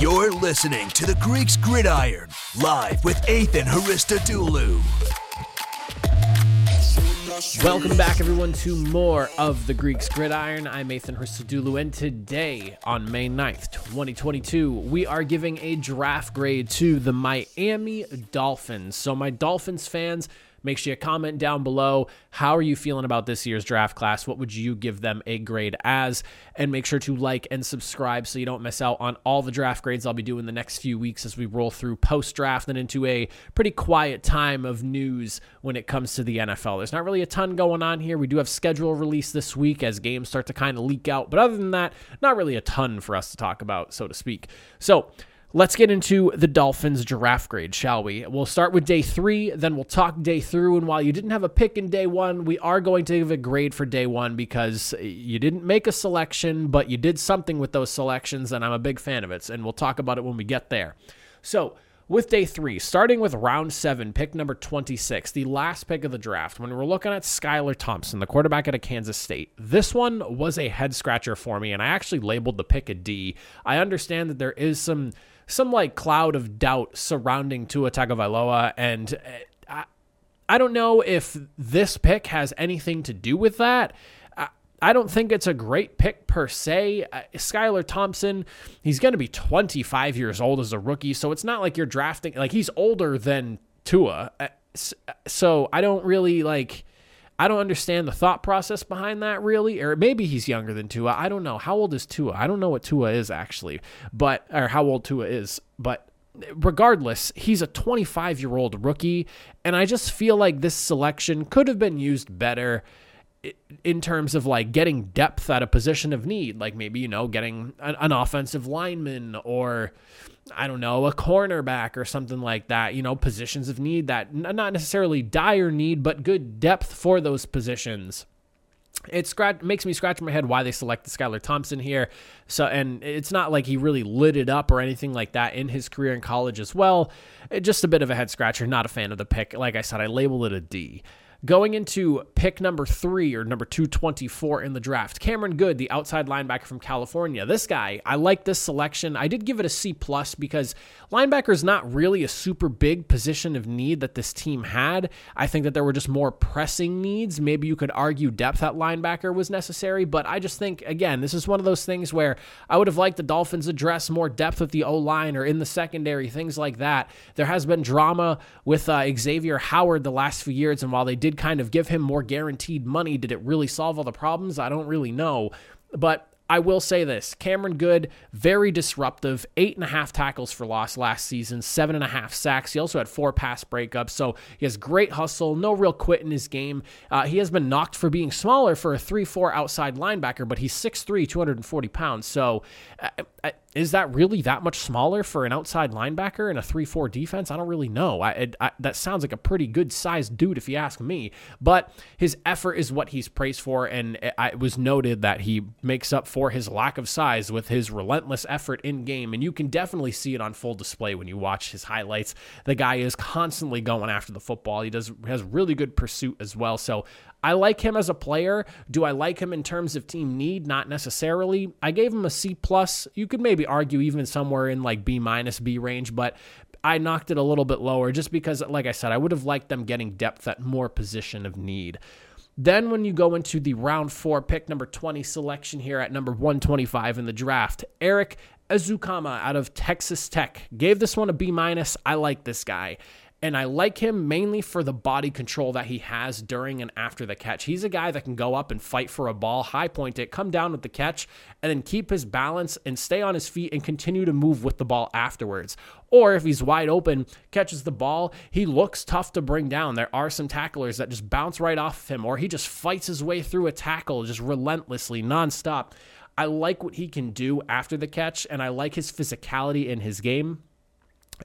You're listening to the Greeks Gridiron, live with Ethan Haristodoulou. Welcome back, everyone, to more of the Greeks Gridiron. I'm Ethan Hristodoulou, and today, on May 9th, 2022, we are giving a draft grade to the Miami Dolphins. So, my Dolphins fans, Make sure you comment down below. How are you feeling about this year's draft class? What would you give them a grade as? And make sure to like and subscribe so you don't miss out on all the draft grades I'll be doing the next few weeks as we roll through post draft and into a pretty quiet time of news when it comes to the NFL. There's not really a ton going on here. We do have schedule release this week as games start to kind of leak out. But other than that, not really a ton for us to talk about, so to speak. So, Let's get into the Dolphins giraffe grade, shall we? We'll start with day three, then we'll talk day through. And while you didn't have a pick in day one, we are going to give a grade for day one because you didn't make a selection, but you did something with those selections, and I'm a big fan of it. And we'll talk about it when we get there. So, with day three, starting with round seven, pick number 26, the last pick of the draft, when we're looking at Skylar Thompson, the quarterback out of Kansas State, this one was a head scratcher for me, and I actually labeled the pick a D. I understand that there is some some like cloud of doubt surrounding Tua Tagovailoa, and uh, I, I don't know if this pick has anything to do with that. I, don't think it's a great pick per se. Uh, Skylar Thompson, he's going to be 25 years old as a rookie, so it's not like you're drafting like he's older than Tua. Uh, so I don't really like I don't understand the thought process behind that really, or maybe he's younger than Tua. I don't know. How old is Tua? I don't know what Tua is actually, but or how old Tua is, but regardless, he's a 25 year old rookie, and I just feel like this selection could have been used better in terms of like getting depth at a position of need, like maybe, you know, getting an, an, offensive lineman or I don't know, a cornerback or something like that, you know, positions of need that not necessarily dire need, but good depth for those positions. It scratch makes me scratch my head why they selected Skylar Thompson here. So, and it's not like he really lit it up or anything like that in his career in college as well. Just a bit of a head scratcher. Not a fan of the pick. Like I said, I labeled it a D. Going into pick number three or number 224 in the draft, Cameron Goode, the outside linebacker from California. This guy, I like this selection. I did give it a C plus because linebacker is not really a super big position of need that this team had. I think that there were just more pressing needs. Maybe you could argue depth at linebacker was necessary, but I just think, again, this is one of those things where I would have liked the Dolphins address more depth with the O line or in the secondary, things like that. There has been drama with uh, Xavier Howard the last few years, and while they did did kind of give him more guaranteed money. Did it really solve all the problems? I don't really know. But I will say this Cameron Goode, very disruptive. Eight and a half tackles for loss last season, seven and a half sacks. He also had four pass breakups. So he has great hustle, no real quit in his game. Uh, he has been knocked for being smaller for a 3 4 outside linebacker, but he's 6'3, 240 pounds. So uh, uh is that really that much smaller for an outside linebacker in a 3-4 defense? I don't really know. I, I, that sounds like a pretty good sized dude if you ask me. But his effort is what he's praised for, and it was noted that he makes up for his lack of size with his relentless effort in game, and you can definitely see it on full display when you watch his highlights. The guy is constantly going after the football. He does has really good pursuit as well. So I like him as a player. Do I like him in terms of team need? Not necessarily. I gave him a C plus. You could maybe argue even somewhere in like B minus B range, but I knocked it a little bit lower just because, like I said, I would have liked them getting depth at more position of need. Then, when you go into the round four, pick number 20 selection here at number 125 in the draft, Erik Ezukanma out of Texas Tech gave this one a B minus. I like this guy. And I like him mainly for the body control that he has during and after the catch. He's a guy that can go up and fight for a ball, high point it, come down with the catch, and then keep his balance and stay on his feet and continue to move with the ball afterwards. Or if he's wide open, catches the ball, he looks tough to bring down. There are some tacklers that just bounce right off of him, or he just fights his way through a tackle just relentlessly, nonstop. I like what he can do after the catch, and I like his physicality in his game.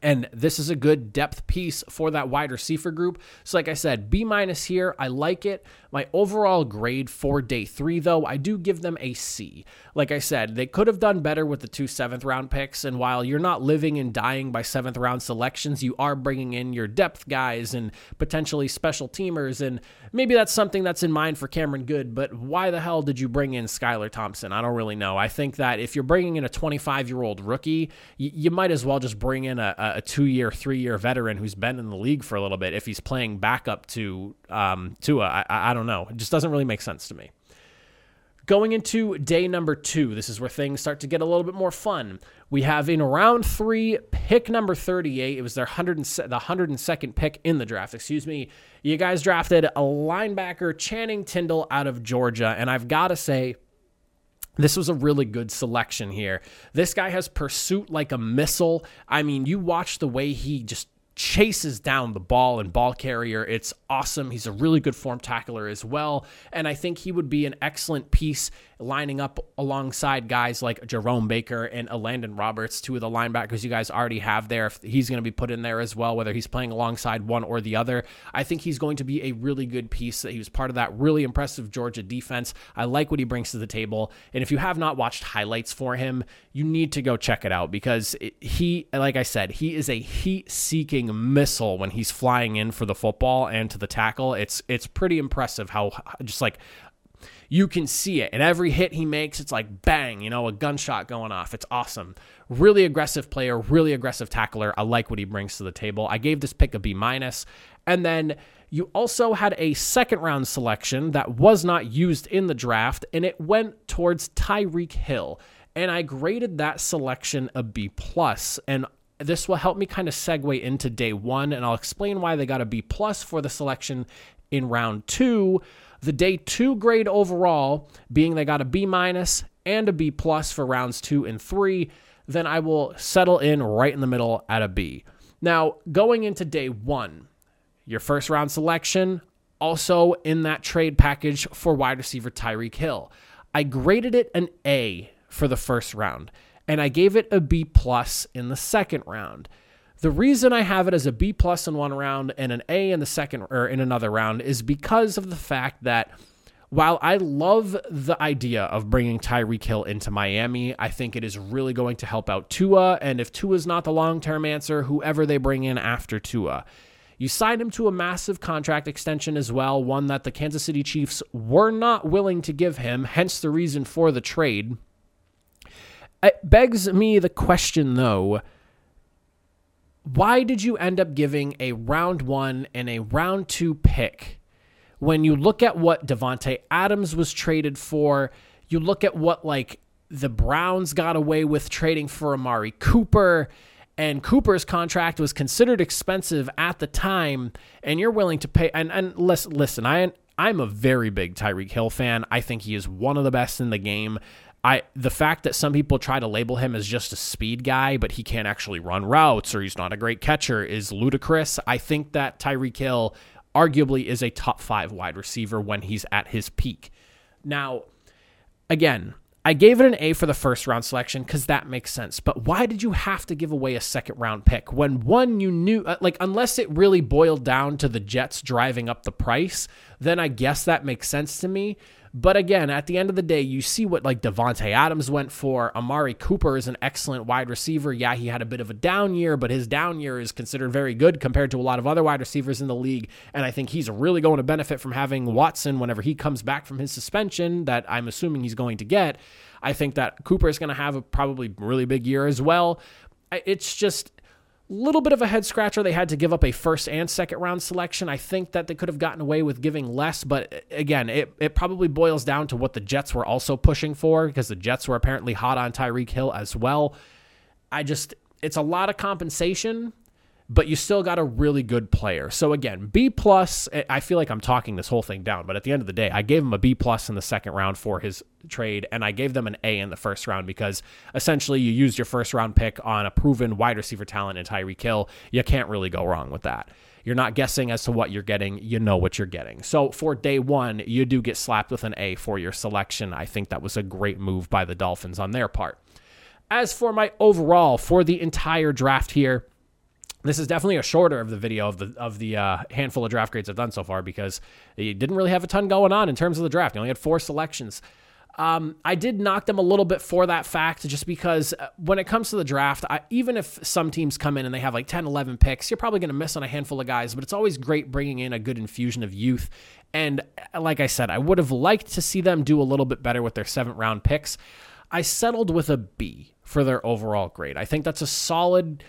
And this is a good depth piece for that wide receiver group. So, like I said, B minus here. I like it. My overall grade for day three, though, I do give them a C. Like I said, they could have done better with the two seventh round picks. And while you're not living and dying by seventh round selections, you are bringing in your depth guys and potentially special teamers. And maybe that's something that's in mind for Cameron Goode. But why the hell did you bring in Skylar Thompson? I don't really know. I think that if you're bringing in a 25 year old rookie, you, you might as well just bring in a, a two year, three year veteran who's been in the league for a little bit if he's playing backup to um, Tua. I, I don't know. It just doesn't really make sense to me. Going into day number two, this is where things start to get a little bit more fun. We have in round three, pick number 38. It was their 100 the 102nd pick in the draft, excuse me. You guys drafted a linebacker, Channing Tindall, out of Georgia. And I've got to say, this was a really good selection here. This guy has pursuit like a missile. I mean, you watch the way he just chases down the ball and ball carrier. It's awesome. He's a really good form tackler as well. And I think he would be an excellent piece lining up alongside guys like Jerome Baker and Landon Roberts, two of the linebackers you guys already have there. He's going to be put in there as well, whether he's playing alongside one or the other, I think he's going to be a really good piece. He was part of that really impressive Georgia defense. I like what he brings to the table. And if you have not watched highlights for him, you need to go check it out because he, like I said, he is a heat-seeking missile when he's flying in for the football and to the tackle. It's it's pretty impressive how just like you can see it. And every hit he makes, it's like bang, you know, a gunshot going off. It's awesome. Really aggressive player, really aggressive tackler. I like what he brings to the table. I gave this pick a B minus. And then you also had a second round selection that was not used in the draft, and it went towards Tyreek Hill. And I graded that selection a B plus. And this will help me kind of segue into day one, and I'll explain why they got a B plus for the selection in round two. The day two grade overall being they got a B minus and a B plus for rounds two and three, then I will settle in right in the middle at a B. Now, going into day one, your first round selection, also in that trade package for wide receiver Tyreek Hill. I graded it an A for the first round, and I gave it a B plus in the second round. The reason I have it as a B plus in one round and an A in the second or in another round is because of the fact that while I love the idea of bringing Tyreek Hill into Miami, I think it is really going to help out Tua. And if Tua is not the long term answer, whoever they bring in after Tua. You signed him to a massive contract extension as well, one that the Kansas City Chiefs were not willing to give him, hence the reason for the trade. It begs me the question, though why did you end up giving a round one and a round two pick when you look at what Davante Adams was traded for? You look at what like the Browns got away with trading for Amari Cooper, and Cooper's contract was considered expensive at the time, and you're willing to pay. And and listen, listen, I I'm a very big Tyreek Hill fan. I think he is one of the best in the game. I the fact that some people try to label him as just a speed guy, but he can't actually run routes or he's not a great catcher is ludicrous. I think that Tyreek Hill arguably is a top five wide receiver when he's at his peak. Now, again, I gave it an A for the first round selection because that makes sense. But why did you have to give away a second round pick when one you knew, uh, like, unless it really boiled down to the Jets driving up the price, then I guess that makes sense to me. But again, at the end of the day, you see what like Davante Adams went for. Amari Cooper is an excellent wide receiver. Yeah, he had a bit of a down year, but his down year is considered very good compared to a lot of other wide receivers in the league. And I think he's really going to benefit from having Watson whenever he comes back from his suspension that I'm assuming he's going to get. I think that Cooper is going to have a probably really big year as well. It's just little bit of a head scratcher. They had to give up a first and second round selection. I think that they could have gotten away with giving less, but uh, again, it, it probably boils down to what the Jets were also pushing for because the Jets were apparently hot on Tyreek Hill as well. I just, it's a lot of compensation but you still got a really good player. So again, B plus. Eh, I feel like I'm talking this whole thing down, but at the end of the day, I gave him a B plus in the second round for his trade, and I gave them an A in the first round because essentially you used your first round pick on a proven wide receiver talent in Tyreek Hill. You can't really go wrong with that. You're not guessing as to what you're getting. You know what you're getting. So for day one, you do get slapped with an A for your selection. I think that was a great move by the Dolphins on their part. As for my overall for the entire draft here, This is definitely a shorter of the video of the of the uh, handful of draft grades I've done so far because he didn't really have a ton going on in terms of the draft. He only had four selections. Um, I did knock them a little bit for that fact, just because uh, when it comes to the draft, I, even if some teams come in and they have like 10, 11 picks, you're probably going to miss on a handful of guys, but it's always great bringing in a good infusion of youth. And uh, like I said, I would have liked to see them do a little bit better with their seventh round picks. I settled with a B for their overall grade. I think that's a solid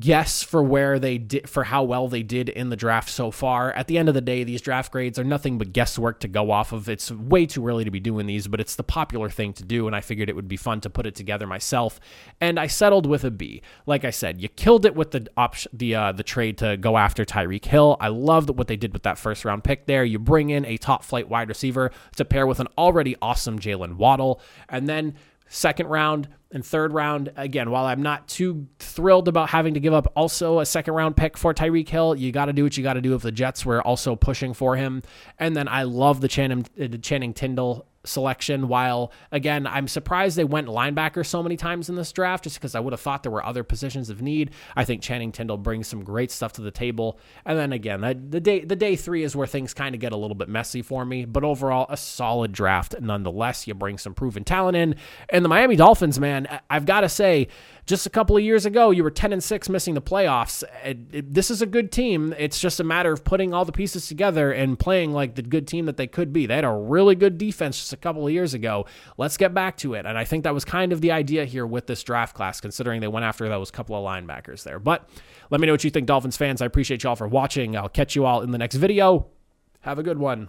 guess for where they did for how well they did in the draft so far. At the end of the day, these draft grades are nothing but guesswork to go off of. It's way too early to be doing these, but it's the popular thing to do and I figured it would be fun to put it together myself. And I settled with a B. Like I said, you killed it with the option the uh, the trade to go after Tyreek Hill. I loved what they did with that first round pick there. You bring in a top flight wide receiver to pair with an already awesome Jaylen Waddle and then second round and third round. Again, while I'm not too thrilled about having to give up also a second round pick for Tyreek Hill, you got to do what you got to do if the Jets were also pushing for him. And then I love the Channing, uh, Channing Tindall selection. While again, I'm surprised they went linebacker so many times in this draft, just because I would have thought there were other positions of need. I think Channing Tindall brings some great stuff to the table. And then again, the day the day three is where things kind of get a little bit messy for me. But overall, a solid draft nonetheless. You bring some proven talent in, and the Miami Dolphins, man, I've got to say just a couple of years ago, you were 10 and 6 missing the playoffs. It, it, this is a good team. It's just a matter of putting all the pieces together and playing like the good team that they could be. They had a really good defense a couple of years ago. Let's get back to it. And I think that was kind of the idea here with this draft class, considering they went after those couple of linebackers there. But let me know what you think, Dolphins fans. I appreciate y'all for watching. I'll catch you all in the next video. Have a good one.